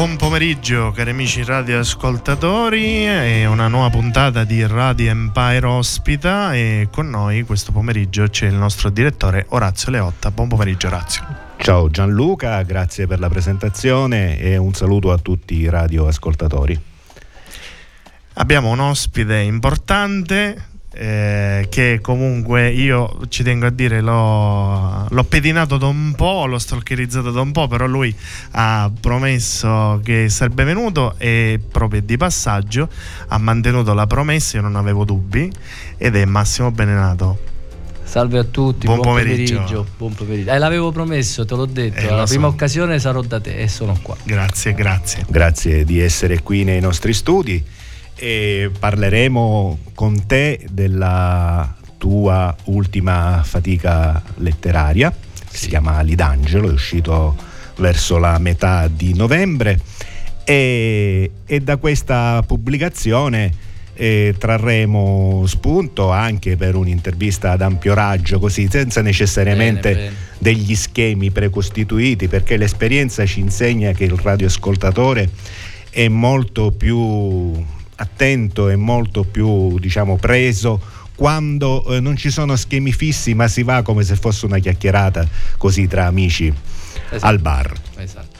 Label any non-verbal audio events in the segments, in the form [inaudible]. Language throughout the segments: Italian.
Buon pomeriggio cari amici radioascoltatori, è una nuova puntata di Radio Empire ospita e con noi questo pomeriggio c'è il nostro direttore Orazio Leotta. Buon pomeriggio Orazio. Ciao Gianluca, grazie per la presentazione e un saluto a tutti i radioascoltatori. Abbiamo un ospite importante eh, che comunque io ci tengo a dire l'ho, l'ho pedinato da un po', l'ho stalkerizzato da un po', però lui ha promesso che sarebbe venuto e proprio di passaggio ha mantenuto la promessa, io non avevo dubbi, ed è Massimo Benenato. Salve a tutti, Buon buon, pomeriggio. pomeriggio. buon pomeriggio. Eh, l'avevo promesso, te l'ho detto, Eh, alla so. prima occasione sarò da te e sono qua. Grazie, grazie. Grazie di essere qui nei nostri studi e parleremo con te della tua ultima fatica letteraria, che si chiama Alidangelo, è uscito verso la metà di novembre. E, e da questa pubblicazione eh, trarremo spunto anche per un'intervista ad ampio raggio, così senza necessariamente Bene, bene. degli schemi precostituiti, perché l'esperienza ci insegna che il radioascoltatore è molto più attento e molto più diciamo preso quando eh, non ci sono schemi fissi ma si va come se fosse una chiacchierata così tra amici Esatto. al bar. Esatto.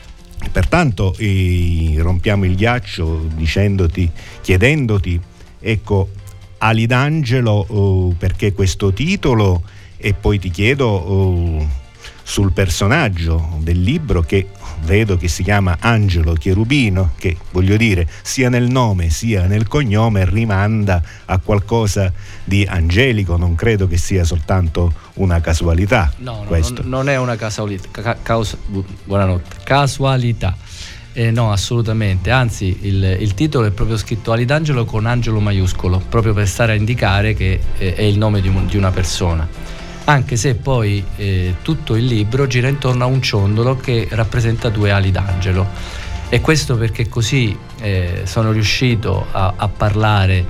Pertanto eh, rompiamo il ghiaccio dicendoti, chiedendoti, ecco, Ali d'Angelo, eh, perché questo titolo? E poi ti chiedo eh, sul personaggio del libro che vedo che si chiama Angelo Cherubino, che voglio dire sia nel nome sia nel cognome rimanda a qualcosa di angelico, non credo che sia soltanto una casualità. No, no, questo. non, non è una casualità. ca- bu- buonanotte. Casualità. Eh, no, assolutamente. Anzi, il, il titolo è proprio scritto Alidangelo con angelo maiuscolo, proprio per stare a indicare che eh, è il nome di, un- di una persona. Anche se poi eh, tutto il libro gira intorno a un ciondolo che rappresenta due ali d'angelo. E questo perché così eh, sono riuscito a, a parlare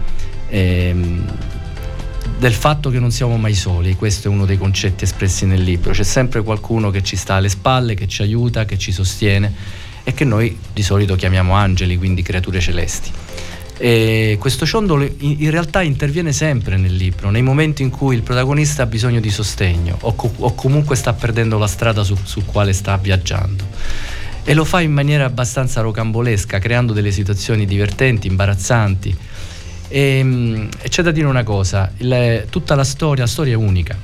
ehm, del fatto che non siamo mai soli, questo è uno dei concetti espressi nel libro, c'è sempre qualcuno che ci sta alle spalle, che ci aiuta, che ci sostiene e che noi di solito chiamiamo angeli, quindi creature celesti. E questo ciondolo in realtà interviene sempre nel libro, nei momenti in cui il protagonista ha bisogno di sostegno o, co- o comunque sta perdendo la strada su, su quale sta viaggiando. E lo fa in maniera abbastanza rocambolesca, creando delle situazioni divertenti, imbarazzanti. E, mm, e c'è da dire una cosa, il- tutta la storia, la storia è unica,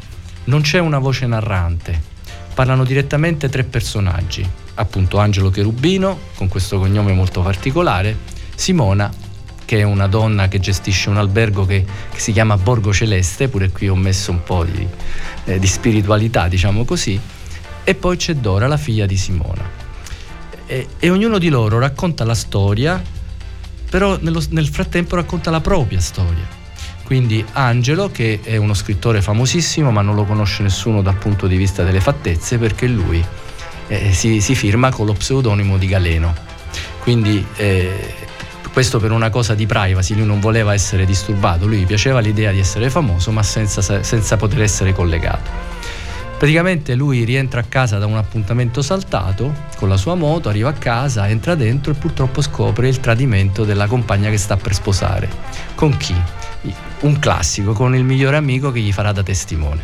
non c'è una voce narrante, parlano direttamente tre personaggi, appunto Angelo Cherubino, con questo cognome molto particolare, Simona, che è una donna che gestisce un albergo che, che si chiama Borgo Celeste, pure qui ho messo un po' di, eh, di spiritualità, diciamo così, e poi c'è Dora, la figlia di Simona. E, e ognuno di loro racconta la storia, però nello- nel frattempo racconta la propria storia. Quindi Angelo, che è uno scrittore famosissimo, ma non lo conosce nessuno dal punto di vista delle fattezze, perché lui eh, si, si firma con lo pseudonimo di Galeno. Quindi eh, questo per una cosa di privacy, lui non voleva essere disturbato, lui piaceva l'idea di essere famoso, ma senza, senza poter essere collegato. Praticamente lui rientra a casa da un appuntamento saltato con la sua moto, arriva a casa, entra dentro e purtroppo scopre il tradimento della compagna che sta per sposare. Con chi? Un classico, con il migliore amico che gli farà da testimone.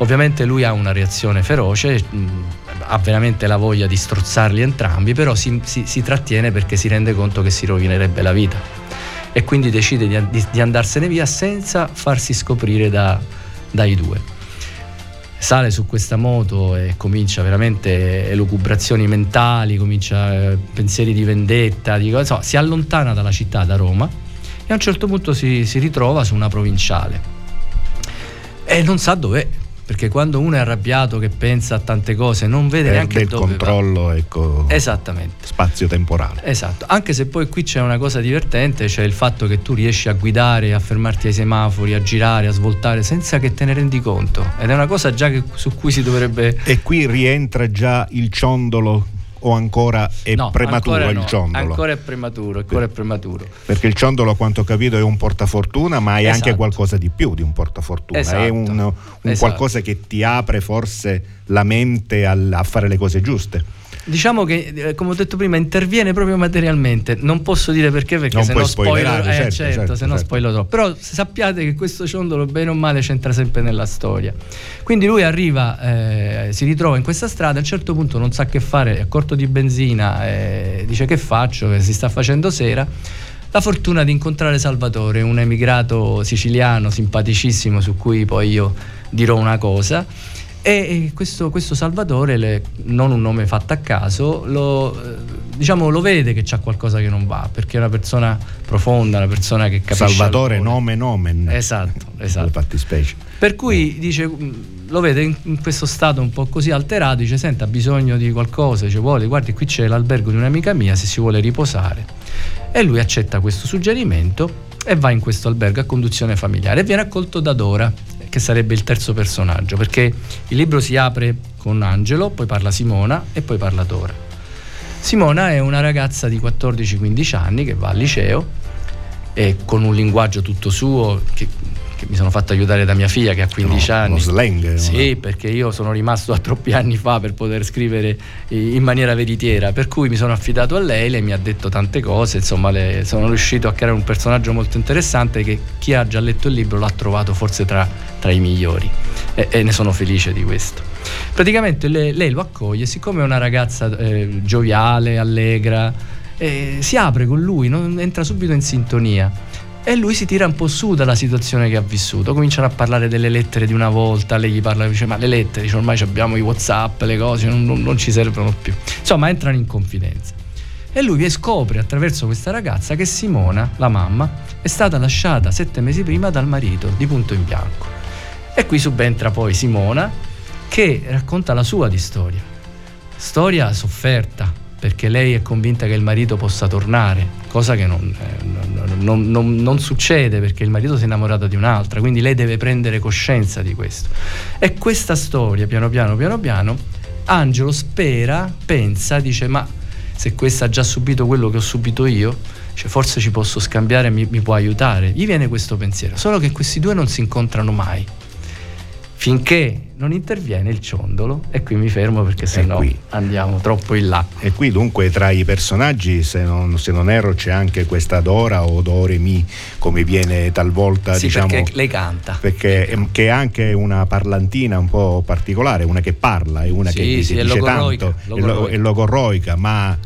Ovviamente lui ha una reazione feroce, ha veramente la voglia di strozzarli entrambi, però si, si- si trattiene perché si rende conto che si rovinerebbe la vita. E quindi decide di, di- di andarsene via senza farsi scoprire da- dai due. Sale su questa moto e comincia veramente elucubrazioni mentali, comincia eh, pensieri di vendetta, di insomma, si allontana dalla città, da Roma, e a un certo punto si, si ritrova su una provinciale. E non sa dov'è, perché quando uno è arrabbiato che pensa a tante cose non vede neanche Perde il dove va. controllo, ecco, Esattamente. spazio-temporale. Esatto, anche se poi qui c'è una cosa divertente, cioè il fatto che tu riesci a guidare, a fermarti ai semafori, a girare, a svoltare senza che te ne rendi conto. Ed è una cosa già che- su cui si dovrebbe... E qui rientra già il ciondolo o ancora è No, prematuro ancora il no, ciondolo? Ancora è prematuro, ancora è prematuro. Perché il ciondolo, a quanto ho capito, è un portafortuna, ma è anche Esatto. qualcosa di più di un portafortuna. È Esatto. un, un Esatto. qualcosa che ti apre forse la mente al- a fare le cose giuste. Diciamo che, eh, come ho detto prima, interviene proprio materialmente. Non posso dire perché, perché Non se no spoiler, eh, certo, certo, certo, se no certo. spoiler troppo. Però sappiate che questo ciondolo, bene o male, c'entra sempre nella storia. Quindi lui arriva, eh, si ritrova in questa strada, a un certo punto non sa che fare, è corto di benzina, eh, dice che faccio, che si sta facendo sera. La fortuna di incontrare Salvatore, un emigrato siciliano simpaticissimo su cui poi io dirò una cosa. E questo, questo Salvatore, le- non un nome fatto a caso, lo, eh, diciamo, lo vede che c'è qualcosa che non va, perché è una persona profonda, una persona che capisce. Salvatore nome nomen. Esatto, Le esatto. fattispecie. Per cui dice, mh, lo vede in, in questo stato un po' così alterato, dice senta ha bisogno di qualcosa, dice vuole, guardi qui c'è l'albergo di un'amica mia se si vuole riposare. E lui accetta questo suggerimento e va in questo albergo a conduzione familiare e viene accolto da Dora, che sarebbe il terzo personaggio, perché il libro si apre con Angelo, poi parla Simona e poi parla Dora. Simona è una ragazza di 14-15 anni che va al liceo e con un linguaggio tutto suo che, che mi sono fatto aiutare da mia figlia che ha 15 No, anni. uno slang, Sì, no? perché io sono rimasto [laughs] a troppi anni fa per poter scrivere eh, in maniera veritiera, per cui mi sono affidato a lei, lei mi ha detto tante cose, insomma le- sono riuscito a creare un personaggio molto interessante che chi ha già letto il libro l'ha trovato forse tra, tra i migliori e, e ne sono felice di questo. Praticamente le- lei lo accoglie, siccome è una ragazza eh, gioviale, allegra, eh, si apre con lui, non- entra subito in sintonia. E lui si tira un po' su dalla situazione che ha vissuto. Cominciano a parlare delle lettere di una volta. Lei gli parla, dice: Ma le lettere, dice, ormai abbiamo i WhatsApp, le cose, non, non- non ci servono più. Insomma, entrano in confidenza. E lui scopre attraverso questa ragazza che Simona, la mamma, è stata lasciata sette mesi prima dal marito di punto in bianco. E qui subentra poi Simona che racconta la sua di storia. Storia sofferta, perché lei è convinta che il marito possa tornare, cosa che non, eh, non- non- non- non succede perché il marito si è innamorato di un'altra, quindi lei deve prendere coscienza di questo. E questa storia, piano piano, piano piano, Angelo spera, pensa, dice ma se questa ha già subito quello che ho subito io, dice, forse ci posso scambiare, mi, mi può aiutare. Gli viene questo pensiero, solo che questi due non si incontrano mai finché non interviene il ciondolo e qui mi fermo perché se E no andiamo troppo in là. E qui dunque tra i personaggi, se non, se non erro, c'è anche questa Dora o Doremi, come viene talvolta sì, diciamo. perché lei canta. perché che è anche una parlantina un po' particolare, una che parla, è una Sì, che sì, dice è dice tanto, è lo- è logorroica, ma,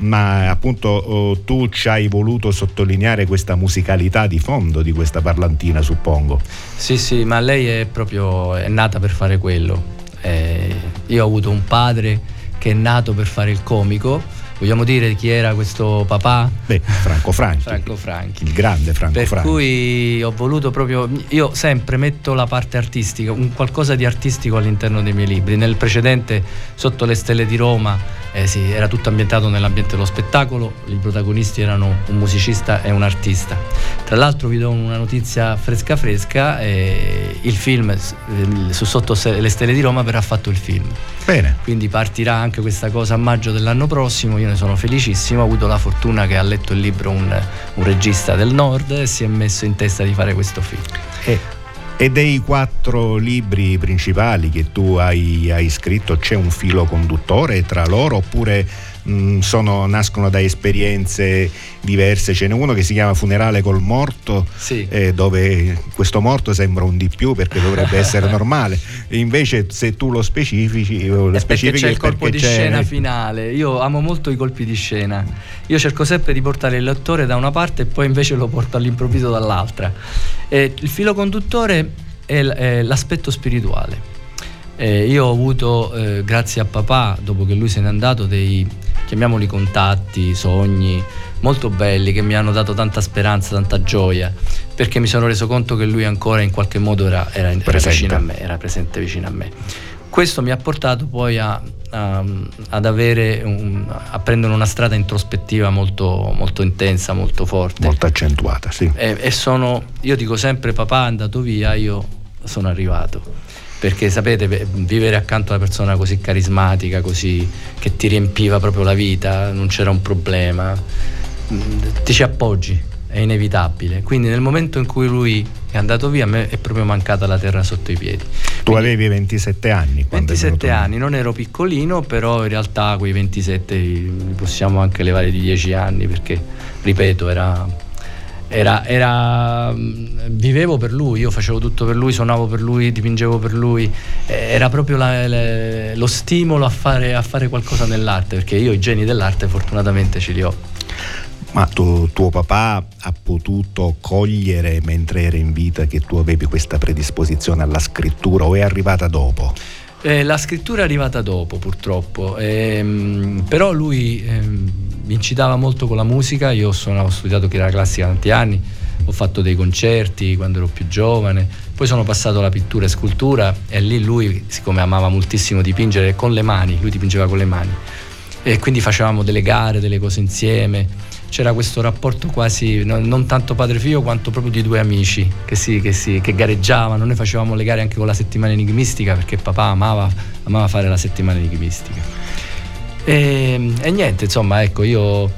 ma appunto oh, tu ci hai voluto sottolineare questa musicalità di fondo di questa parlantina, suppongo. Sì, sì, ma lei è proprio è nata per fare quello. Eh, io ho avuto un padre che è nato per fare il comico. Vogliamo dire chi era questo papà? Beh, Franco Franchi, Franco Franchi. il grande Franco Per Franchi. cui ho voluto proprio. Io sempre metto la parte artistica, un qualcosa di artistico all'interno dei miei libri. Nel precedente, Sotto le stelle di Roma, eh sì, era tutto ambientato nell'ambiente dello spettacolo. I protagonisti erano un musicista e un artista. Tra l'altro, vi do una notizia fresca fresca: eh, il film eh, su Sotto le stelle di Roma verrà fatto il film. Bene. Quindi partirà anche questa cosa a maggio dell'anno prossimo. Io ne sono felicissimo. Ho avuto la fortuna che ha letto il libro un, un regista del nord e si è messo in testa di fare questo film. E E dei quattro libri principali che tu hai, hai scritto c'è un filo conduttore tra loro oppure mh, sono, nascono da esperienze diverse? Ce n'è uno che si chiama Funerale col morto, Sì. eh, dove questo morto sembra un di più perché dovrebbe [laughs] essere normale. Invece se tu lo specifici, lo perché specifichi c'è il colpo di c'è- scena finale. Io amo molto i colpi di scena. Io cerco sempre di portare il lettore da una parte e poi invece lo porto all'improvviso dall'altra. E il filo conduttore è l'aspetto spirituale. Eh, io ho avuto, eh, grazie a papà, dopo che lui se n'è andato, dei, chiamiamoli contatti, sogni molto belli che mi hanno dato tanta speranza, tanta gioia, perché mi sono reso conto che lui ancora in qualche modo era, era- era Presente. vicino a me, era presente vicino a me. Questo mi ha portato poi a, a- ad avere un- a prendere una strada introspettiva molto, molto intensa, molto forte. molto accentuata, sì. E, e sono, io dico sempre papà è andato via, io sono arrivato. Perché sapete, ve- vivere accanto a una persona così carismatica, così che ti riempiva proprio la vita, non c'era un problema, mm, ti ci appoggi, è inevitabile. Quindi nel momento in cui lui è andato via, a me è proprio mancata la terra sotto i piedi. Tu avevi 27 anni quando è 27 venuto- anni, non ero piccolino, però in realtà quei 27 li li possiamo anche levare di 10 anni perché, ripeto, era, era- era- mh, vivevo per lui, io facevo tutto per lui, suonavo per lui, dipingevo per lui, era proprio la- le- lo stimolo a fare, a fare qualcosa nell'arte, perché io i geni dell'arte fortunatamente ce li ho. Ma tu- tuo papà ha potuto cogliere mentre era in vita che tu avevi questa predisposizione alla scrittura o è arrivata dopo? Eh, la scrittura è arrivata dopo purtroppo, ehm, però lui ehm, mi incitava molto con la musica, io sono, ho studiato chitarra classica tanti anni, ho fatto dei concerti quando ero più giovane, poi sono passato alla pittura e scultura e lì lui, siccome amava moltissimo dipingere con le mani, lui dipingeva con le mani, e quindi facevamo delle gare, delle cose insieme. C'era questo rapporto quasi no- non tanto padre-figlio quanto proprio di due amici che, si- che si- che gareggiavano. Noi facevamo le gare anche con la settimana enigmistica perché papà amava, amava fare la settimana enigmistica. E, e niente, insomma, ecco, io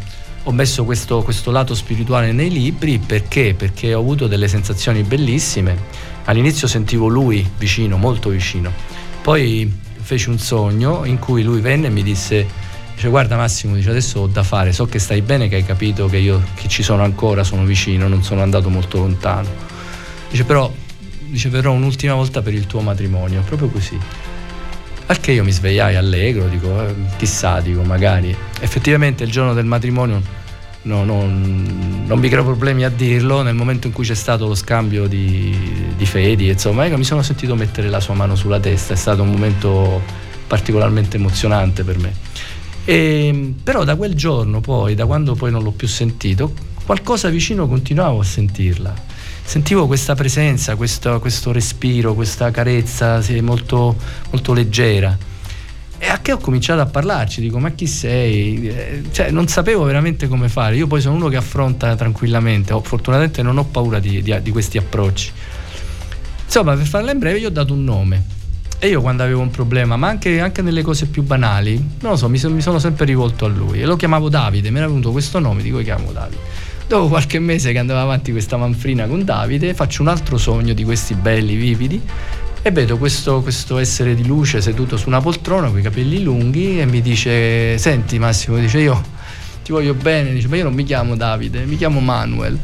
ho messo questo, questo lato spirituale nei libri perché? Perché ho avuto delle sensazioni bellissime. All'inizio sentivo lui vicino, molto vicino. Poi feci un sogno in cui lui venne e mi disse dice guarda Massimo dice adesso ho da fare so che stai bene che hai capito che io che ci sono ancora sono vicino non sono andato molto lontano. Dice però dice verrò un'ultima volta per il tuo matrimonio. Proprio così. Al io mi svegliai allegro dico eh, chissà dico magari effettivamente il giorno del matrimonio no, non, non mi creo problemi a dirlo nel momento in cui c'è stato lo scambio di, di fedi insomma ecco, mi sono sentito mettere la sua mano sulla testa è stato un momento particolarmente emozionante per me e, però da quel giorno poi, da quando poi non l'ho più sentito, qualcosa vicino continuavo a sentirla. Sentivo questa presenza, questo, questo respiro, questa carezza sì, molto, molto leggera. E a che ho cominciato a parlarci, dico ma chi sei? Eh, Cioè, non sapevo veramente come fare. Io poi sono uno che affronta tranquillamente, fortunatamente non ho paura di, di- di questi approcci. Insomma, per farla in breve, io ho dato un nome. E io quando avevo un problema, ma anche, anche nelle cose più banali, non lo so, mi, so- mi sono sempre rivolto a lui e lo chiamavo Davide, mi era venuto questo nome, dico chiamo Davide. Dopo qualche mese che andava avanti questa manfrina con Davide, faccio un altro sogno di questi belli, vividi, e vedo questo, questo essere di luce seduto su una poltrona con i capelli lunghi e mi dice, senti Massimo, dice io ti voglio bene, dice ma io non mi chiamo Davide, mi chiamo Manuel.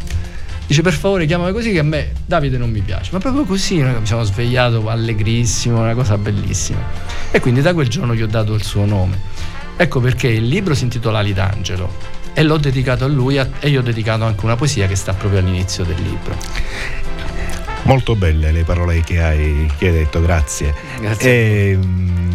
Dice per favore chiamami così che a me Davide non mi piace. Ma proprio così noi mi sono svegliato allegrissimo, una cosa bellissima. E quindi da quel giorno gli ho dato il suo nome. Ecco perché il libro si intitola Lidangelo e l'ho dedicato a lui e gli ho dedicato anche una poesia che sta proprio all'inizio del libro. Molto belle le parole che hai, che hai detto, grazie. Grazie. Ehm,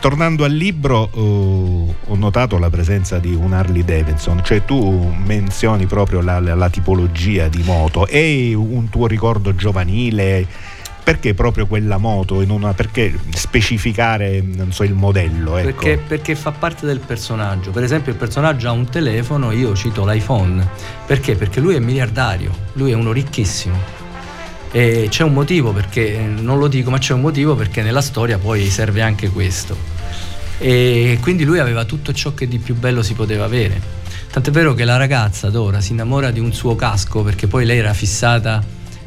tornando al libro, eh, ho notato la presenza di un Harley Davidson, cioè tu menzioni proprio la, la- la tipologia di moto, è un tuo ricordo giovanile? Perché proprio quella moto? una- perché specificare so, il modello? Ecco. Perché, perché fa parte del personaggio. Per esempio, il personaggio ha un telefono, io cito l'iPhone. Perché? Perché lui è miliardario, lui è uno ricchissimo. E c'è un motivo perché, non lo dico, ma c'è un motivo perché nella storia poi serve anche questo. E quindi lui aveva tutto ciò che di più bello si poteva avere. Tant'è vero che la ragazza Dora si innamora di un suo casco perché poi lei era fissata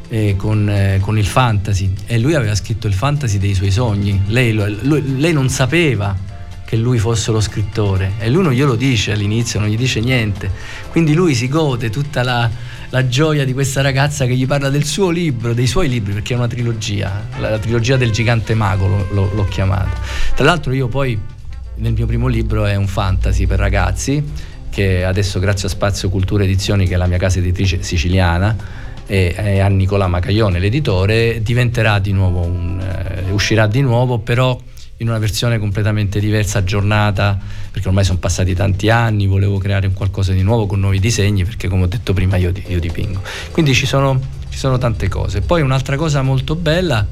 eh, con, eh, con il fantasy e lui aveva scritto il fantasy dei suoi sogni. Lei, lui- lei non sapeva che lui fosse lo scrittore e lui non glielo dice all'inizio, non gli dice niente. Quindi lui si gode tutta la, la gioia di questa ragazza che gli parla del suo libro, dei suoi libri, perché è una trilogia, la, la trilogia del gigante mago lo- lo- l'ho chiamata. Tra l'altro io poi nel mio primo libro è un fantasy per ragazzi che adesso grazie a Spazio Cultura Edizioni che è la mia casa editrice siciliana e, a Nicola Macaglione l'editore diventerà di nuovo un, eh, uscirà di nuovo però in una versione completamente diversa aggiornata perché ormai sono passati tanti anni volevo creare un qualcosa di nuovo con nuovi disegni perché come ho detto prima io, io dipingo. Quindi ci sono, ci sono tante cose. Poi un'altra cosa molto bella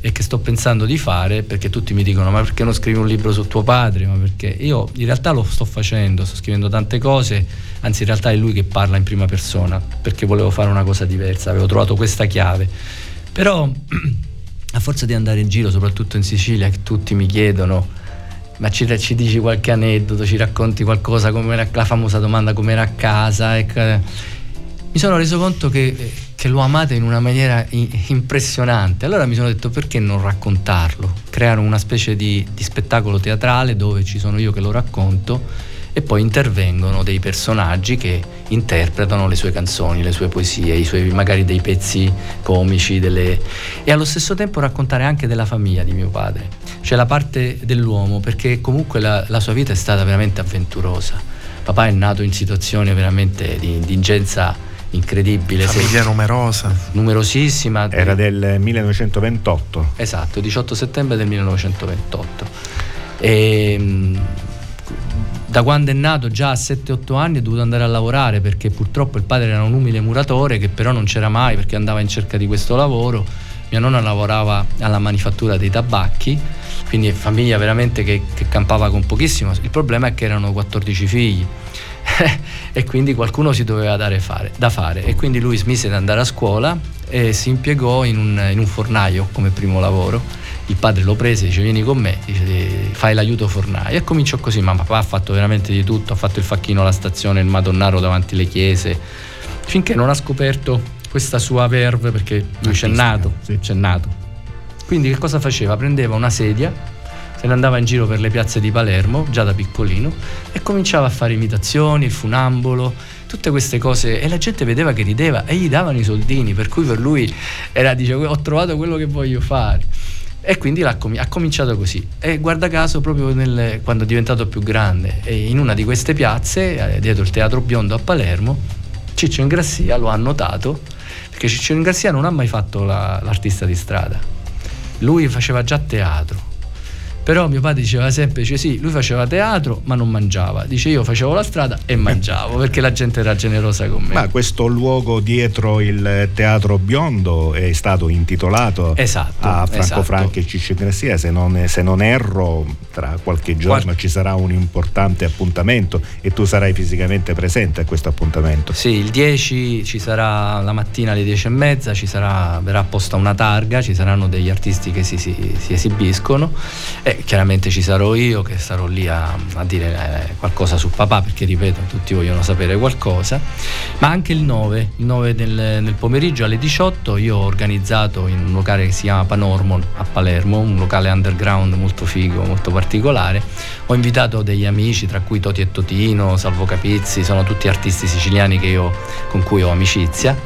e che sto pensando di fare perché tutti mi dicono ma perché non scrivi un libro su tuo padre? Ma perché? Io in realtà lo sto facendo sto scrivendo tante cose anzi in realtà è lui che parla in prima persona perché volevo fare una cosa diversa avevo trovato questa chiave. Però [clears throat] a forza di andare in giro soprattutto in Sicilia che tutti mi chiedono ma ci, ci dici qualche aneddoto? Ci racconti qualcosa come la famosa domanda come era a casa? Ecco, mi sono reso conto che, che lo amate in una maniera impressionante. Allora mi sono detto perché non raccontarlo, creare una specie di, di spettacolo teatrale dove ci sono io che lo racconto e poi intervengono dei personaggi che interpretano le sue canzoni, le sue poesie, i suoi, magari dei pezzi comici delle... e allo stesso tempo raccontare anche della famiglia di mio padre, cioè la parte dell'uomo, perché comunque la, la sua vita è stata veramente avventurosa. Papà è nato in situazioni veramente di indigenza incredibile, Famiglia se- numerosa. numerosissima. Era del 1928. Esatto, 18 settembre del 1928. E, mh, da quando è nato, già a 7-8 anni, è dovuto andare a lavorare perché purtroppo il padre era un umile muratore che però non c'era mai perché andava in cerca di questo lavoro. Mia nonna lavorava alla manifattura dei tabacchi, quindi famiglia veramente che, che campava con pochissimo. Il problema è che erano 14 figli [laughs] e quindi qualcuno si doveva dare fare, da fare e quindi lui smise di andare a scuola e si impiegò in un, in un fornaio come primo lavoro il padre lo prese dice vieni con me dice, fai l'aiuto fornaio e cominciò così ma papà ha fatto veramente di tutto ha fatto il facchino alla stazione il madonnaro davanti alle chiese finché non ha scoperto questa sua verve perché lui c'è nato sì. c'è nato quindi che cosa faceva? prendeva una sedia se ne andava in giro per le piazze di Palermo, già da piccolino, e cominciava a fare imitazioni, il funambolo, tutte queste cose, e la gente vedeva che rideva e gli davano i soldini, per cui per lui era, dice, ho trovato quello che voglio fare. E quindi comi- ha cominciato così. E guarda caso, proprio nel- quando è diventato più grande, in una di queste piazze, eh, dietro il Teatro Biondo a Palermo, Ciccio Ingrassia lo ha notato, perché Ciccio Ingrassia non ha mai fatto la- l'artista di strada. Lui faceva già teatro. Però mio padre diceva sempre, dice sì, lui faceva teatro ma non mangiava. Dice io facevo la strada e mangiavo [laughs] perché la gente era generosa con me. Ma questo luogo dietro il Teatro Biondo è stato intitolato Esatto, a Franco esatto. Franchi e Ciccio Grassia, se non, se non erro tra qualche giorno Qual- ci sarà un importante appuntamento e tu sarai fisicamente presente a questo appuntamento. Sì, il 10 ci sarà la mattina alle 10 e mezza, ci sarà, verrà posta una targa, ci saranno degli artisti che si, si- si esibiscono e chiaramente ci sarò io che sarò lì a, a dire eh, qualcosa su papà perché ripeto tutti vogliono sapere qualcosa, ma anche il 9, il 9 nel, nel pomeriggio alle 18 io ho organizzato in un locale che si chiama Panormon a Palermo, un locale underground molto figo, molto particolare, ho invitato degli amici tra cui Toti e Totino, Salvo Capizzi, sono tutti artisti siciliani io, con cui ho amicizia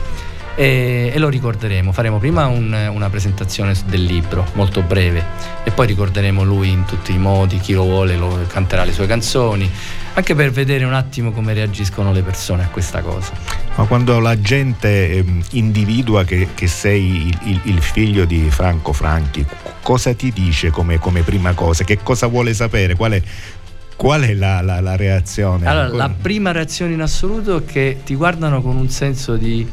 e, e lo ricorderemo. Faremo prima un- una presentazione del libro molto breve e poi ricorderemo lui in tutti i modi, chi lo vuole lo canterà le sue canzoni, anche per vedere un attimo come reagiscono le persone a questa cosa. Ma quando la gente ehm, individua che, che sei il, il- il figlio di Franco Franchi, cosa ti dice come, come prima cosa? Che cosa vuole sapere? Qual è, qual è la, la- la reazione? Allora, la prima reazione in assoluto è che ti guardano con un senso di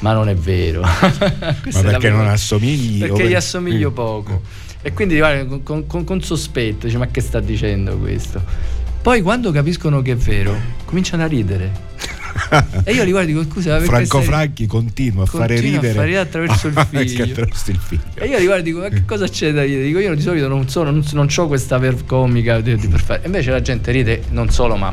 ma non è vero. [laughs] Ma perché non assomigli? Perché gli assomiglio Mm. poco. E quindi guarda, con, con- con- sospetto, dice ma che sta dicendo questo? Poi quando capiscono che è vero, cominciano a ridere. [laughs] E io li guardo e dico scusa, Franco stai- Franchi continua a fare Continua a ridere. fare ridere attraverso il [laughs] attraverso il figlio. E io li guardo e dico, ma che cosa c'è da ridere? Dico, io di solito non sono, non, non ho questa verve comica di, di per fare. E Invece la gente ride non solo, ma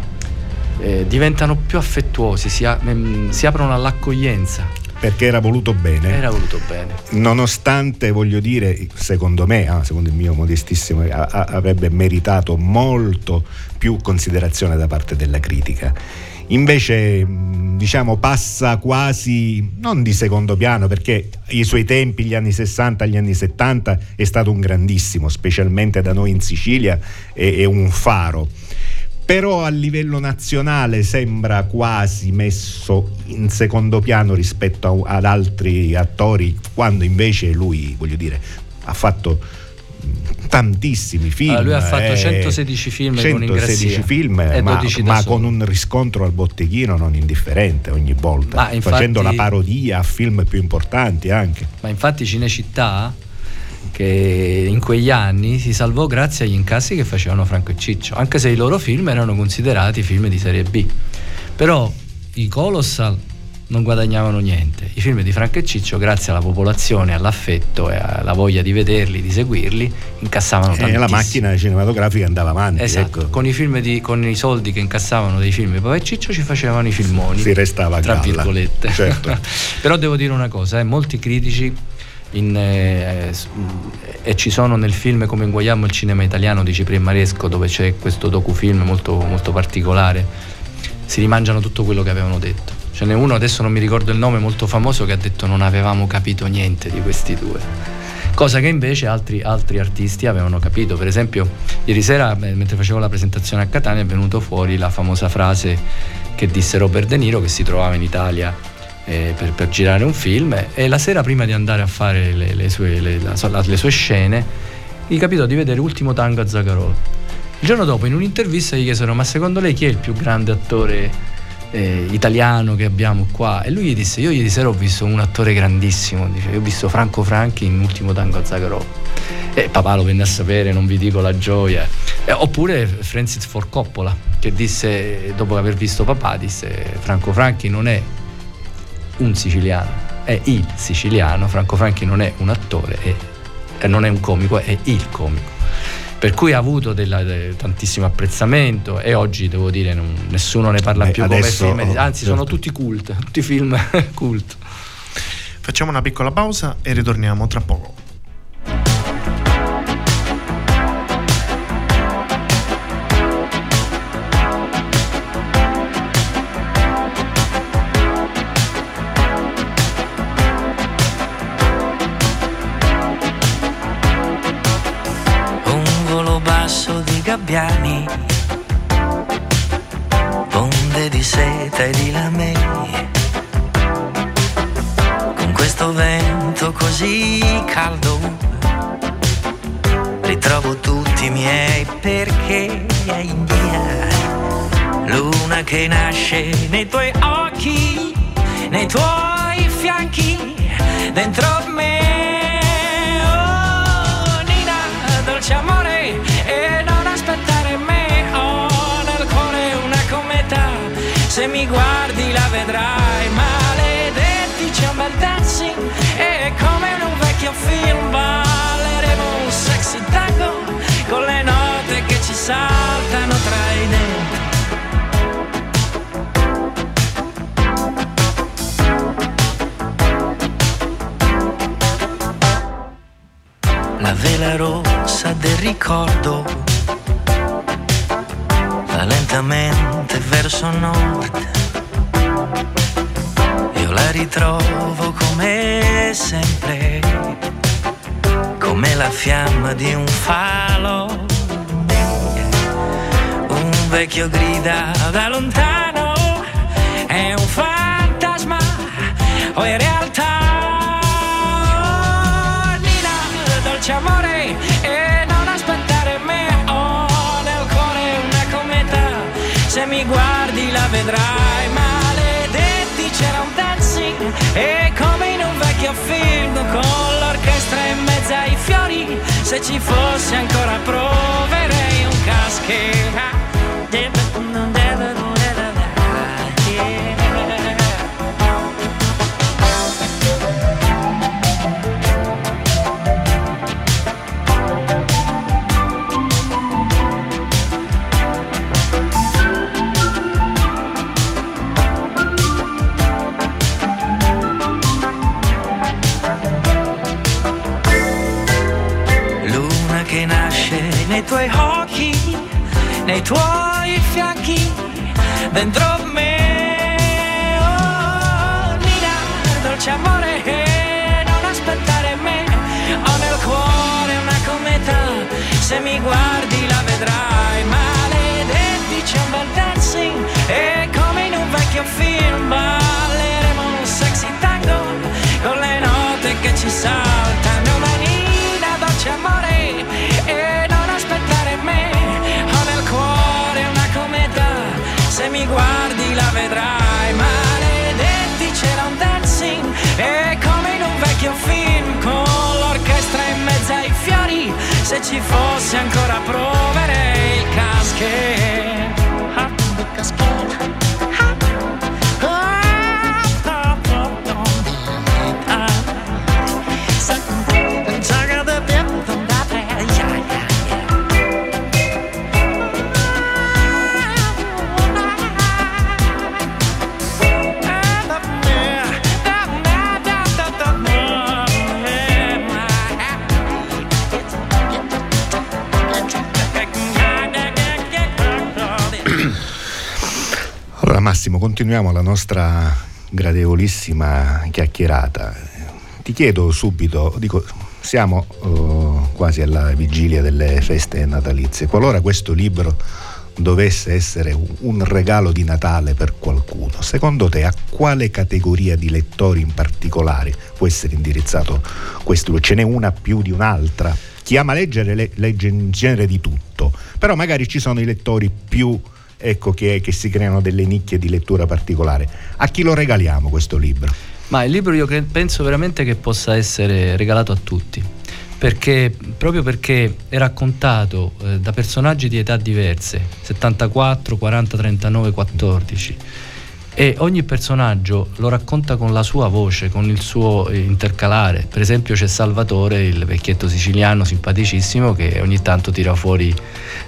eh, diventano più affettuosi, si, a- ehm, si aprono all'accoglienza. Perché era voluto bene. Era voluto bene. Nonostante, voglio dire, secondo me, ah, secondo il mio modestissimo, a- a- avrebbe meritato molto più considerazione da parte della critica. Invece, diciamo, passa quasi non di secondo piano perché i suoi tempi, gli anni 60, gli anni 70, è stato un grandissimo, specialmente da noi in Sicilia, è, è un faro però a livello nazionale sembra quasi messo in secondo piano rispetto a- ad altri attori, quando invece lui, voglio dire, ha fatto tantissimi film. Allora, lui ha fatto eh, 116 film con 116 Ingrassia film, e ma, 12 da ma con un riscontro al botteghino non indifferente ogni volta, infatti- facendo la parodia a film più importanti anche. Ma infatti Cinecittà, che in quegli anni si salvò grazie agli incassi che facevano Franco e Ciccio, anche se i loro film erano considerati film di serie B. Però i Colossal non guadagnavano niente. I film di Franco e Ciccio, grazie alla popolazione, all'affetto e alla voglia di vederli, di seguirli, incassavano E tantissimo. la macchina cinematografica andava avanti. Esatto, ecco. con i, film di, con i soldi che incassavano dei film di Papà e Ciccio ci facevano i filmoni. Si restava a tra galla. virgolette. Certo. [laughs] Però devo dire una cosa, eh, molti critici in, eh, mh, e ci sono nel film come inguagliamo il cinema italiano di Ciprian Maresco dove c'è questo docufilm molto, molto particolare. Si rimangiano tutto quello che avevano detto. Ce n'è uno adesso non mi ricordo il nome molto famoso che ha detto non avevamo capito niente di questi due cosa che invece altri, altri artisti avevano capito. Per esempio ieri sera eh, mentre facevo la presentazione a Catania è venuto fuori la famosa frase che disse Robert De Niro che si trovava in Italia eh, per, per girare un film e la sera prima di andare a fare le, le sue, le- la- le sue scene gli capitò di vedere Ultimo Tango a Zagarolo. Il giorno dopo in un'intervista gli chiesero ma secondo lei chi è il più grande attore eh, italiano che abbiamo qua? E lui gli disse io ieri sera ho visto un attore grandissimo, dice, io ho visto Franco Franchi in Ultimo Tango a Zagarolo. E papà lo venne a sapere, non vi dico la gioia. Eh, oppure Francis Ford Coppola che disse, dopo aver visto papà, disse Franco Franchi non è un siciliano, è il siciliano, Franco Franchi non è un attore, è- e non è un comico, è il comico. Per cui ha avuto della- de- tantissimo apprezzamento e oggi devo dire non- nessuno ne parla Beh, più come adesso- film, anzi sono certo. tutti cult, tutti film [laughs] cult. Facciamo una piccola pausa e ritorniamo tra poco. Gabbiani, onde di seta e di lamei. Con questo vento così caldo, ritrovo tutti i miei perché è in via. Luna che nasce nei tuoi occhi, nei tuoi fianchi, dentro me. Oh, Nina, dolce amore, se mi guardi la vedrai. Maledetti, c'è un bel dancing, e come in un vecchio film balleremo un sexy tango con le note che ci saltano tra i denti. la vela rossa del ricordo lentamente verso nord. Io la ritrovo come sempre, come la fiamma di un falo. Un vecchio grida da lontano, è un fantasma o in realtà Nina, dolce amore vedrai. Maledetti c'era un dancing e come in un vecchio film con l'orchestra in mezzo ai fiori. Se ci fosse ancora proverei un caschera Massimo, continuiamo la nostra gradevolissima chiacchierata. Ti chiedo subito, dico, siamo eh, quasi alla vigilia delle feste natalizie. Qualora questo libro dovesse essere un regalo di Natale per qualcuno, secondo te a quale categoria di lettori in particolare può essere indirizzato questo libro? Ce n'è una più di un'altra? Chi ama leggere le- legge in genere di tutto, però magari ci sono i lettori più ecco, che, che si creano delle nicchie di lettura particolare. A chi lo regaliamo questo libro? Ma il libro io penso veramente che possa essere regalato a tutti, perché, proprio perché è raccontato eh, da personaggi di età diverse, 74, 40, 39, 14, e ogni personaggio lo racconta con la sua voce, con il suo eh, intercalare. Per esempio c'è Salvatore, il vecchietto siciliano simpaticissimo, che ogni tanto tira fuori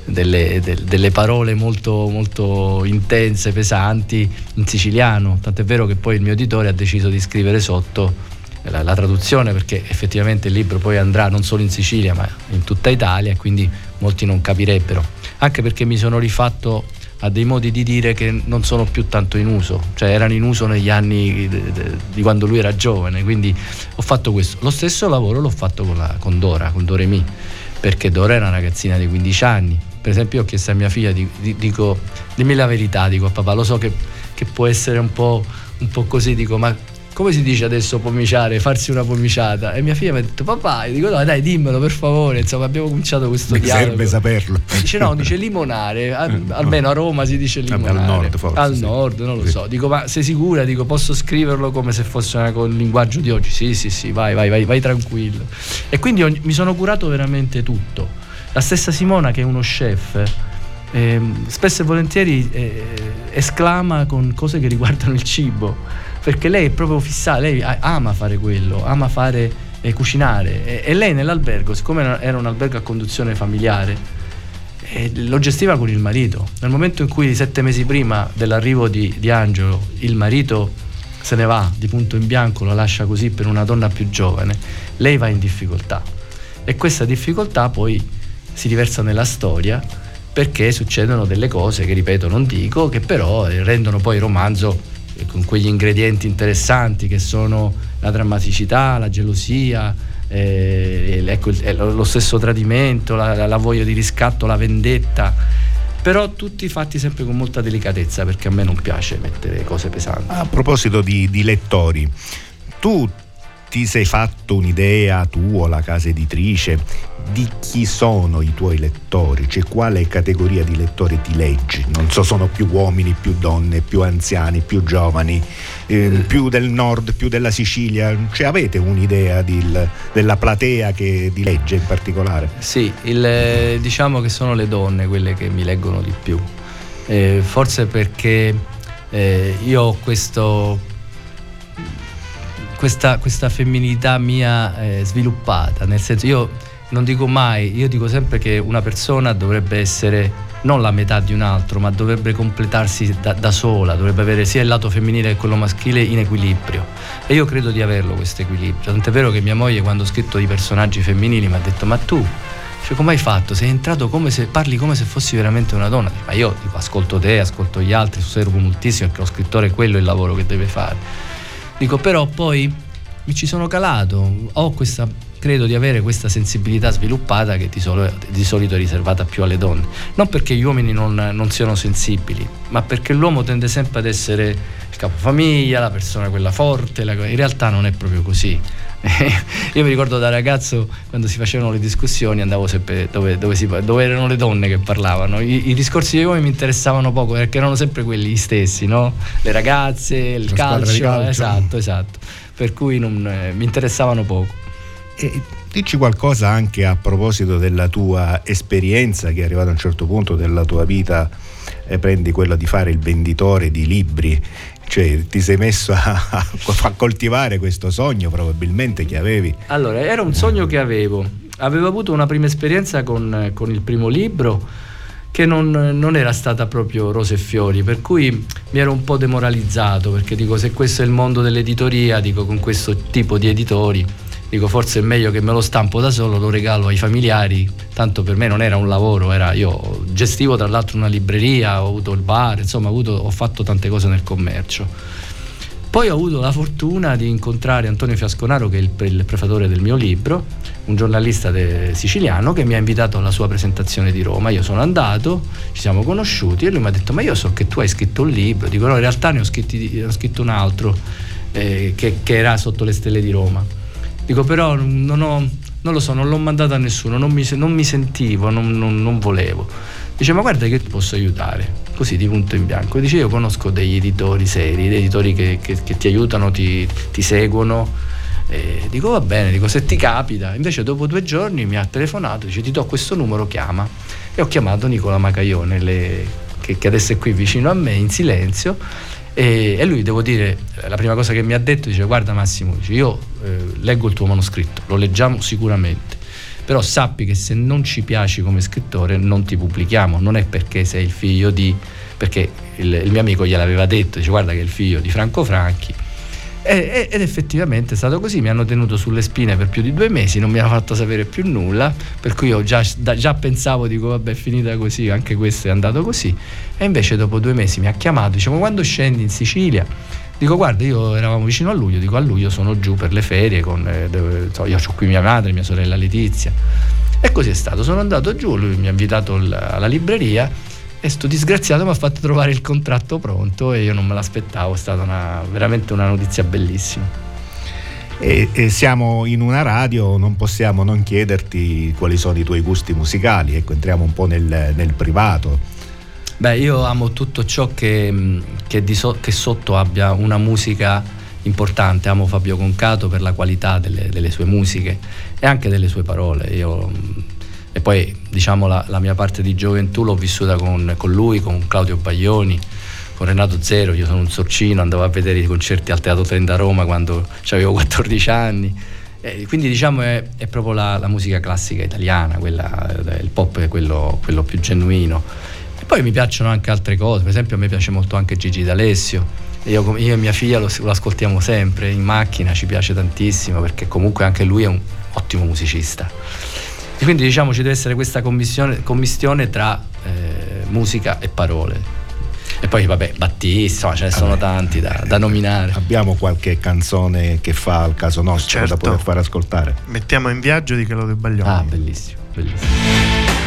delle, del- delle parole molto, molto intense, pesanti in siciliano. Tant'è vero che poi il mio editore ha deciso di scrivere sotto la, la traduzione perché effettivamente il libro poi andrà non solo in Sicilia ma in tutta Italia quindi molti non capirebbero. Anche perché mi sono rifatto a dei modi di dire che non sono più tanto in uso, cioè erano in uso negli anni di quando lui era giovane, quindi ho fatto questo. Lo stesso lavoro l'ho fatto con, la- con Dora, con Doremi, perché Dora era una ragazzina di 15 anni. Per esempio, io ho chiesto a mia figlia, di- di- dico, dimmi la verità, dico a papà, lo so che, che può essere un po', un po' così, dico, ma come si dice adesso pomiciare, farsi una pomiciata? E mia figlia mi ha detto, papà, io dico, no, dai, dimmelo per favore, insomma, abbiamo cominciato questo Mi dialogo. serve saperlo. Dice no, dice limonare, [laughs] al- almeno a Roma si dice Vabbè, limonare. al nord forse, Al sì. nord, non lo Sì. so. Dico, ma sei sicura? Dico, posso scriverlo come se fosse una- con il linguaggio di oggi? Sì, sì, sì, vai, vai, vai, vai tranquillo. E quindi ogni- mi sono curato veramente tutto. La stessa Simona, che è uno chef, ehm, spesso e volentieri eh, esclama con cose che riguardano il cibo, perché lei è proprio fissata, lei ama fare quello, ama fare eh, cucinare e, e lei nell'albergo, siccome era- un albergo a conduzione familiare, eh, lo gestiva con il marito. Nel momento in cui sette mesi prima dell'arrivo di, di Angelo il marito se ne va di punto in bianco, lo lascia così per una donna più giovane, lei va in difficoltà. E questa difficoltà poi si riversa nella storia perché succedono delle cose che, ripeto, non dico, che però eh, rendono poi il romanzo con quegli ingredienti interessanti che sono la drammaticità, la gelosia, eh, ecco, lo stesso tradimento, la, la- voglia di riscatto, la vendetta, però tutti fatti sempre con molta delicatezza perché a me non piace mettere cose pesanti. A proposito di, di lettori, tu ti sei fatto un'idea, tu o la casa editrice, di chi sono i tuoi lettori? Cioè quale categoria di lettori ti leggi? Non so, sono più uomini, più donne, più anziani, più giovani, eh, più del nord, più della Sicilia? Cioè avete un'idea del- della platea che ti legge in particolare? Sì, il- eh, diciamo che sono le donne quelle che mi leggono di più. Eh, forse perché eh, io ho questo, questa, questa femminilità mia eh, sviluppata, nel senso io non dico mai, io dico sempre che una persona dovrebbe essere non la metà di un altro, ma dovrebbe completarsi da, da sola, dovrebbe avere sia il lato femminile che quello maschile in equilibrio. E io credo di averlo questo equilibrio. Tant'è vero che mia moglie quando ho scritto i personaggi femminili mi ha detto ma tu Cioè, come hai fatto? Sei entrato come se parli come se fossi veramente una donna. Ma io tipo, ascolto te, ascolto gli altri, osservo moltissimo perché lo scrittore è quello il lavoro che deve fare. Dico, però poi mi ci sono calato, ho questa, credo di avere questa sensibilità sviluppata che di, solo, di solito è riservata più alle donne. Non perché gli uomini non, non siano sensibili, ma perché l'uomo tende sempre ad essere il capofamiglia, la persona quella forte, la, in realtà non è proprio così [laughs] io mi ricordo da ragazzo quando si facevano le discussioni andavo sempre dove, dove, si, dove erano le donne che parlavano. I, I, discorsi dei uomini mi interessavano poco perché erano sempre quelli stessi, no? Le ragazze, il calcio, calcio, Esatto, esatto. Per cui non, eh, mi interessavano poco. E dici qualcosa anche a proposito della tua esperienza che è arrivata a un certo punto della tua vita e prendi quella di fare il venditore di libri cioè, ti sei messo a, a, coltivare questo sogno probabilmente che avevi? Allora, era un sogno che avevo. Avevo avuto una prima esperienza con, con il primo libro che non, non, era stata proprio rose e fiori, per cui mi ero un po' demoralizzato, perché dico se questo è il mondo dell'editoria, dico con questo tipo di editori dico forse è meglio che me lo stampo da solo, lo regalo ai familiari, tanto per me non era un lavoro, era, io gestivo tra l'altro una libreria, ho avuto il bar, insomma ho, avuto, ho fatto tante cose nel commercio. Poi ho avuto la fortuna di incontrare Antonio Fiasconaro, che è il, il prefatore del mio libro, un giornalista siciliano che mi ha invitato alla sua presentazione di Roma. Io sono andato, ci siamo conosciuti e lui mi ha detto: Ma io so che tu hai scritto un libro. Dico: No, in realtà ne ho, scritti, ne ho scritto un altro eh, che, che era Sotto le stelle di Roma Dico però non, ho, non lo so, non l'ho mandato a nessuno, non mi, non mi sentivo, non, non, volevo. Dice ma guarda che ti posso aiutare, così di punto in bianco. Dice io conosco degli editori seri, degli editori che, che, che ti aiutano, ti, ti seguono. E dico va bene, dico se ti capita. Invece dopo due giorni mi ha telefonato, dice ti do questo numero, chiama. E ho chiamato Nicola Macaione, le, che, che adesso è qui vicino a me in silenzio e, e, lui, devo dire, la prima cosa che mi ha detto, dice guarda Massimo, dice, io eh, leggo il tuo manoscritto, lo leggiamo sicuramente, però sappi che se non ci piaci come scrittore non ti pubblichiamo, non è perché sei il figlio di, perché il, il mio amico gliel'aveva detto, dice guarda che è il figlio di Franco Franchi, ed effettivamente è stato così, mi hanno tenuto sulle spine per più di due mesi, non mi hanno fatto sapere più nulla, per cui io già, già pensavo, dico vabbè è finita così, anche questo è andato così, e invece dopo due mesi mi ha chiamato, diciamo quando scendi in Sicilia, dico guarda io eravamo vicino a luglio, dico a luglio sono giù per le ferie, con, eh, io ho qui mia madre, mia sorella Letizia, e così è stato, sono andato giù, lui mi ha invitato alla libreria, e sto disgraziato mi ha fatto trovare il contratto pronto e io non me l'aspettavo, è stata una, veramente una notizia bellissima. E, e, siamo in una radio, non possiamo non chiederti quali sono i tuoi gusti musicali, ecco, entriamo un po' nel, nel privato. Beh, io amo tutto ciò che, che, so, che, sotto abbia una musica importante, amo Fabio Concato per la qualità delle, delle sue musiche e anche delle sue parole. Io e poi diciamo la, la mia parte di gioventù l'ho vissuta con, con, lui, con Claudio Baglioni, con Renato Zero, io sono un sorcino, andavo a vedere i concerti al Teatro Trenta a Roma quando avevo 14 anni. E quindi diciamo è, è proprio la, la, musica classica italiana, quella, il pop è quello, quello più genuino. E poi mi piacciono anche altre cose, per esempio a me piace molto anche Gigi D'Alessio. Io, io, e mia figlia lo, lo, ascoltiamo sempre in macchina, ci piace tantissimo perché comunque anche lui è un ottimo musicista. E quindi diciamo ci deve essere questa commissione tra eh, musica e parole. E poi vabbè, Battista, ce ne sono vabbè. tanti da, da, nominare. Abbiamo qualche canzone che fa al caso nostro certo. da poter far ascoltare. Mettiamo in viaggio di Claudio Baglioni. Ah, bellissimo, bellissimo.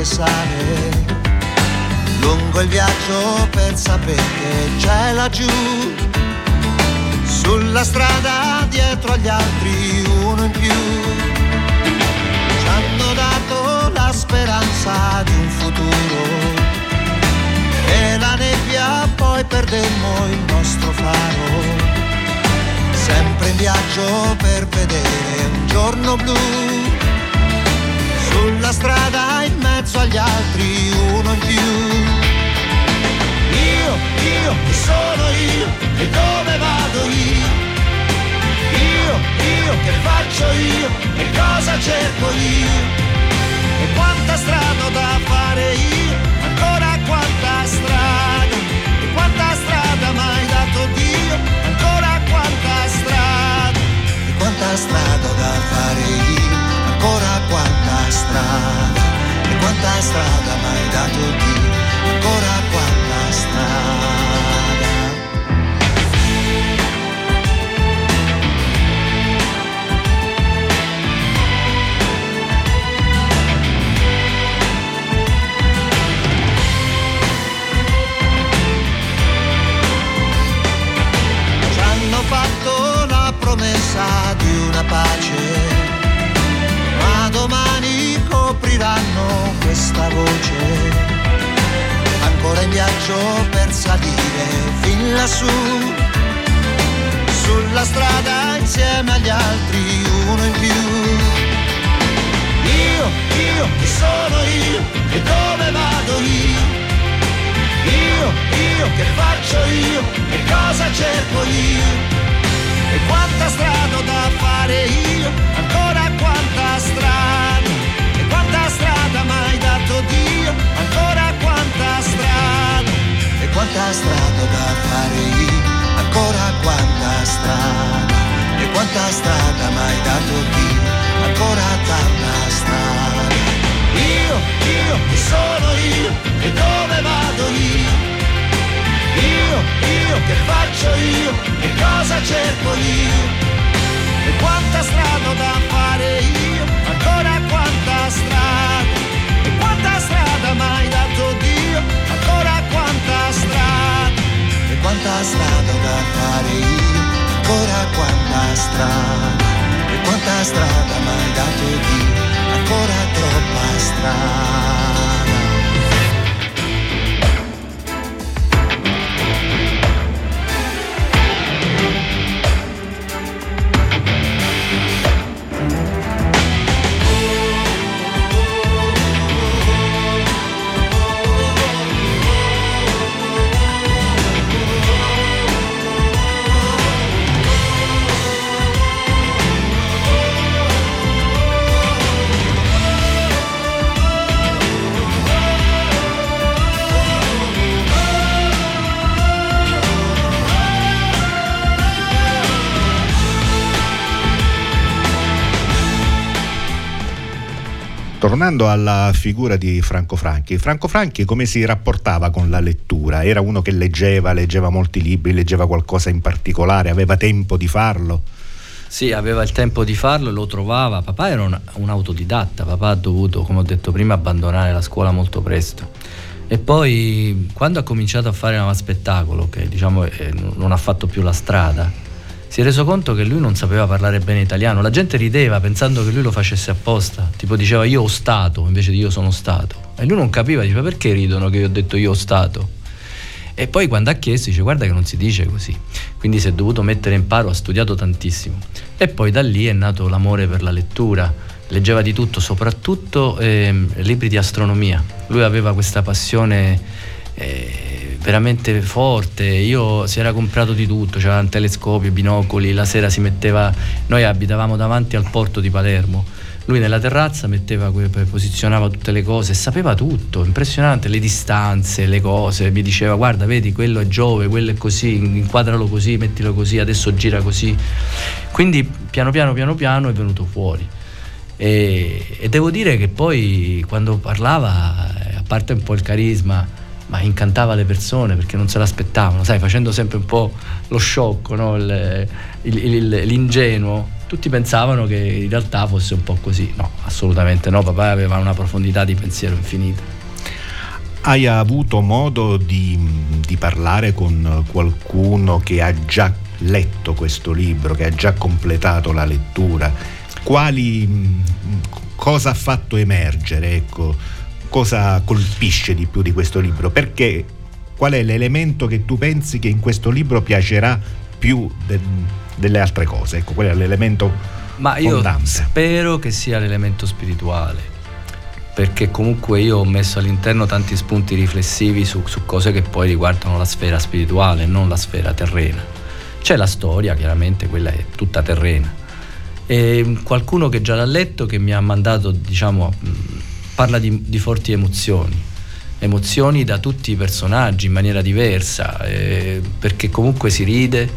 E sale. Lungo il viaggio per sapere che c'è laggiù, sulla strada dietro agli altri uno in più. Ci hanno dato la speranza di un futuro e la nebbia poi perdemmo il nostro faro sempre in viaggio per vedere un giorno blu la strada in mezzo agli altri uno in più. Io, io, chi sono io e dove vado io? Io, io, che faccio io e cosa cerco io? E quanta strada da fare io, ancora quanta strada, e quanta strada mai dato Dio, ancora quanta strada, e quanta strada da fare io, ancora quanta strada? E quanta strada mai dato Dio? Strada mai dato Dio? Ancora troppa strada. Tornando alla figura di Franco Franchi, Franco Franchi come si rapportava con la lettura? Era uno che leggeva, leggeva molti libri, leggeva qualcosa in particolare, aveva tempo di farlo? Sì, aveva il tempo di farlo, lo trovava. Papà era un, un autodidatta, papà ha dovuto, come ho detto prima, abbandonare la scuola molto presto. E poi quando ha cominciato a fare spettacolo, che diciamo eh, non ha fatto più la strada, si è reso conto che lui non sapeva parlare bene italiano. La gente rideva pensando che lui lo facesse apposta, tipo diceva io ho stato invece di io sono stato. E lui non capiva, diceva perché ridono che io ho detto io ho stato. E poi quando ha chiesto dice guarda che non si dice così. Quindi si è dovuto mettere in paro, ha studiato tantissimo. E poi da lì è nato l'amore per la lettura. Leggeva di tutto, soprattutto eh, libri di astronomia. Lui aveva questa passione eh, veramente forte. Io si era comprato di tutto, c'era un telescopio, binocoli, la sera si metteva. Noi abitavamo davanti al porto di Palermo. Lui nella terrazza metteva, posizionava tutte le cose, sapeva tutto, impressionante, le distanze, le cose, mi diceva guarda vedi quello è Giove, quello è così, inquadralo così, mettilo così, adesso gira così. Quindi piano piano piano piano è venuto fuori. E, e devo dire che poi quando parlava, a parte un po' il carisma, ma incantava le persone perché non se l'aspettavano, sai, facendo sempre un po' lo sciocco, no? il, il, il, l'ingenuo. Tutti pensavano che in realtà fosse un po' così. No, assolutamente no, papà aveva una profondità di pensiero infinita. Hai avuto modo di, di parlare con qualcuno che ha già letto questo libro, che ha già completato la lettura? Quali, cosa ha fatto emergere? Ecco, cosa colpisce di più di questo libro? Perché qual è l'elemento che tu pensi che in questo libro piacerà più de, delle altre cose? Ecco, qual è l'elemento Ma io fondante? spero che sia l'elemento spirituale, perché comunque io ho messo all'interno tanti spunti riflessivi su, su cose che poi riguardano la sfera spirituale, non la sfera terrena. C'è la storia, chiaramente, quella è tutta terrena E qualcuno che già l'ha letto che mi ha mandato, diciamo, parla di, di forti emozioni emozioni da tutti i personaggi in maniera diversa, eh, perché comunque si ride,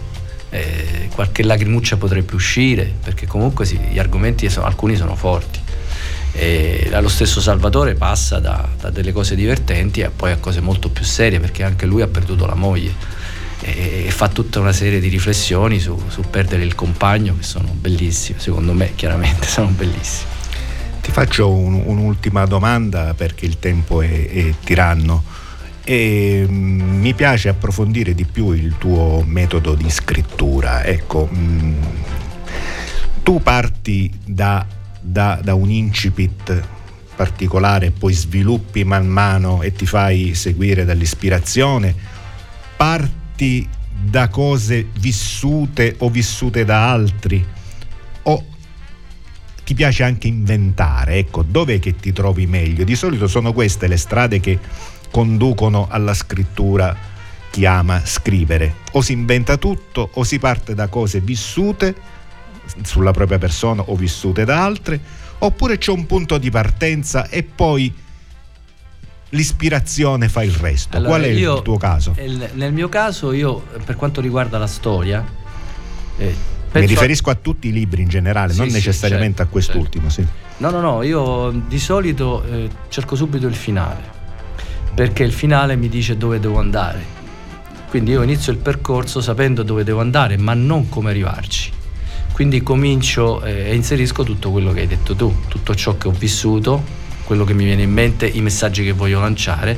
eh, qualche lacrimuccia potrebbe uscire, perché comunque sì, gli argomenti sono, alcuni sono forti. E lo stesso Salvatore passa da, da, delle cose divertenti a poi a cose molto più serie, perché anche lui ha perduto la moglie e, e fa tutta una serie di riflessioni su, su perdere il compagno che sono bellissime, secondo me chiaramente [laughs] sono bellissime. Ti faccio un, un'ultima domanda perché il tempo è, è tiranno. E mm, mi piace approfondire di più il tuo metodo di scrittura. Ecco, mh, mm, tu parti da, da, da un incipit particolare, poi sviluppi man mano e ti fai seguire dall'ispirazione, parti da cose vissute o vissute da altri o ti piace anche inventare, ecco, dov'è che ti trovi meglio? Di solito sono queste le strade che conducono alla scrittura chi ama scrivere. O si inventa tutto o si parte da cose vissute sulla propria persona o vissute da altre, oppure c'è un punto di partenza e poi l'ispirazione fa il resto. Allora, Qual è io, il tuo caso? nel mio caso, io per quanto riguarda la storia, eh, Penso... Mi riferisco a tutti i libri in generale, sì, non necessariamente certo, a quest'ultimo. Certo. Sì. No, no, no, io di solito eh, cerco subito il finale, perché il finale mi dice dove devo andare. Quindi io inizio il percorso sapendo dove devo andare, ma non come arrivarci. Quindi comincio eh, e inserisco tutto quello che hai detto tu, tutto ciò che ho vissuto, quello che mi viene in mente, i messaggi che voglio lanciare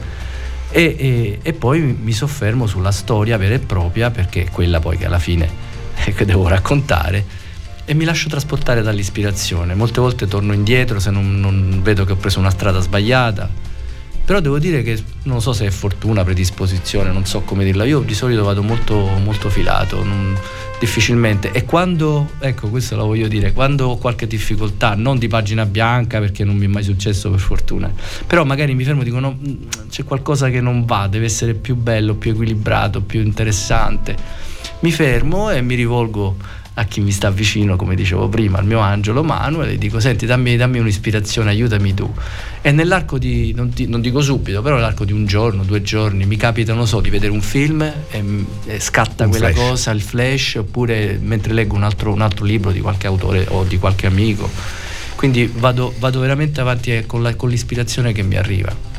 e, e, e poi mi soffermo sulla storia vera e propria perché è quella poi che alla fine [laughs] che devo raccontare e mi lascio trasportare dall'ispirazione. Molte volte torno indietro se non, non, vedo che ho preso una strada sbagliata. Però devo dire che non so se è fortuna, predisposizione, non so come dirla. Io di solito vado molto, molto filato, non, difficilmente. E quando, ecco, questo lo voglio dire, quando ho qualche difficoltà, non di pagina bianca perché non mi è mai successo per fortuna, però magari mi fermo e dico no, c'è qualcosa che non va, deve essere più bello, più equilibrato, più interessante mi fermo e mi rivolgo a chi mi sta vicino, come dicevo prima, al mio angelo Manuel, e dico: Senti, dammi, dammi un'ispirazione, aiutami tu. E nell'arco di, non, ti, non, dico subito, però nell'arco di un giorno, due giorni, mi capita, non so, di vedere un film e, e scatta un quella flash. cosa, il flash, oppure mentre leggo un altro, un altro, libro di qualche autore o di qualche amico. Quindi vado, vado veramente avanti con, la, con l'ispirazione che mi arriva.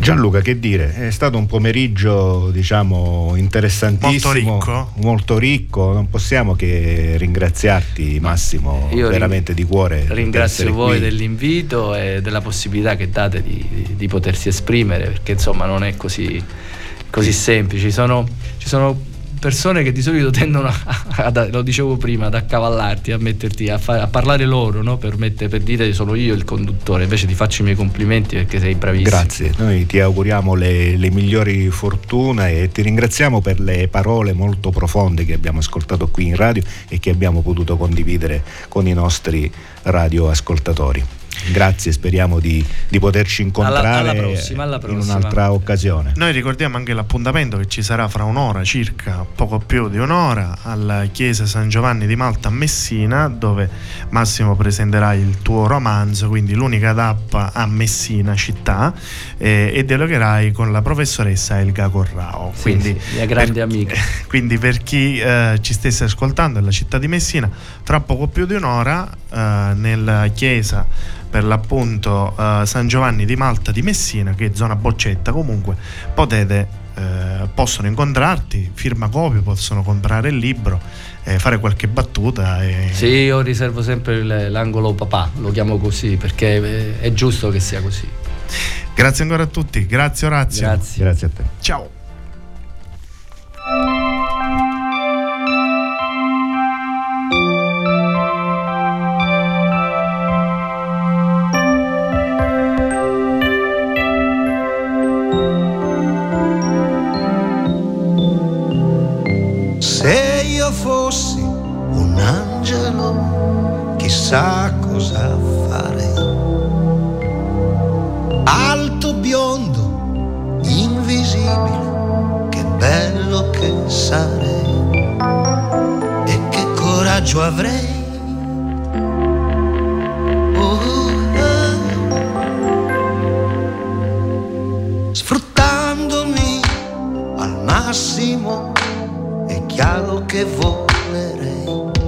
Gianluca, che dire, è stato un pomeriggio diciamo interessantissimo, molto ricco. molto ricco. non possiamo che ringraziarti Massimo Io veramente ring- di cuore. Ringrazio voi qui. dell'invito e della possibilità che date di, di, di, potersi esprimere, perché insomma non è così, così semplice. Ci sono, ci sono persone che di solito [laughs] tendono a, a, lo dicevo prima, ad accavallarti, a metterti a, fa, a parlare loro, no? per, mette, per, dire sono io il conduttore, invece ti faccio i miei complimenti perché sei bravissimo. Grazie, noi ti auguriamo le, le migliori fortune e ti ringraziamo per le parole molto profonde che abbiamo ascoltato qui in radio e che abbiamo potuto condividere con i nostri radioascoltatori. Grazie, speriamo di, di poterci incontrare alla, alla prossima, alla prossima. in un'altra occasione. Noi ricordiamo anche l'appuntamento che ci sarà fra un'ora circa, poco più di un'ora, alla chiesa San Giovanni di Malta a Messina, dove Massimo presenterà il tuo romanzo, quindi l'unica tappa a Messina città, eh, e dialogherai con la professoressa Elga Corrao. Sì, quindi, sì, mia grande per, amica. [laughs] Quindi per chi eh, ci stesse ascoltando nella città di Messina, tra poco più di un'ora eh, nella chiesa per l'appunto uh, San Giovanni di Malta di Messina, che è zona boccetta, comunque potete, uh, possono incontrarti, firma copie, possono comprare il libro, eh, fare qualche battuta. E... Sì, io riservo sempre l'angolo papà, lo chiamo così, perché è giusto che sia così. Grazie ancora a tutti, grazie Orazio. Grazie, grazie a te. Ciao. angelo chissà cosa fare. Alto biondo, invisibile, che bello pensare. e che coraggio avrei. Oh, oh. massimo, è chiaro che volerei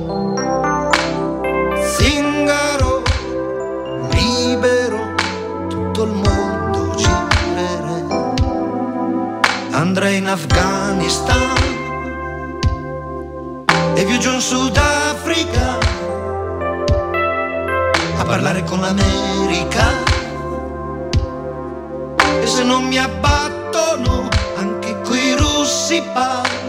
andrei in Afghanistan e viaggio in Sudafrica a parlare con l'America. E se non mi abbattono anche qui russi parlo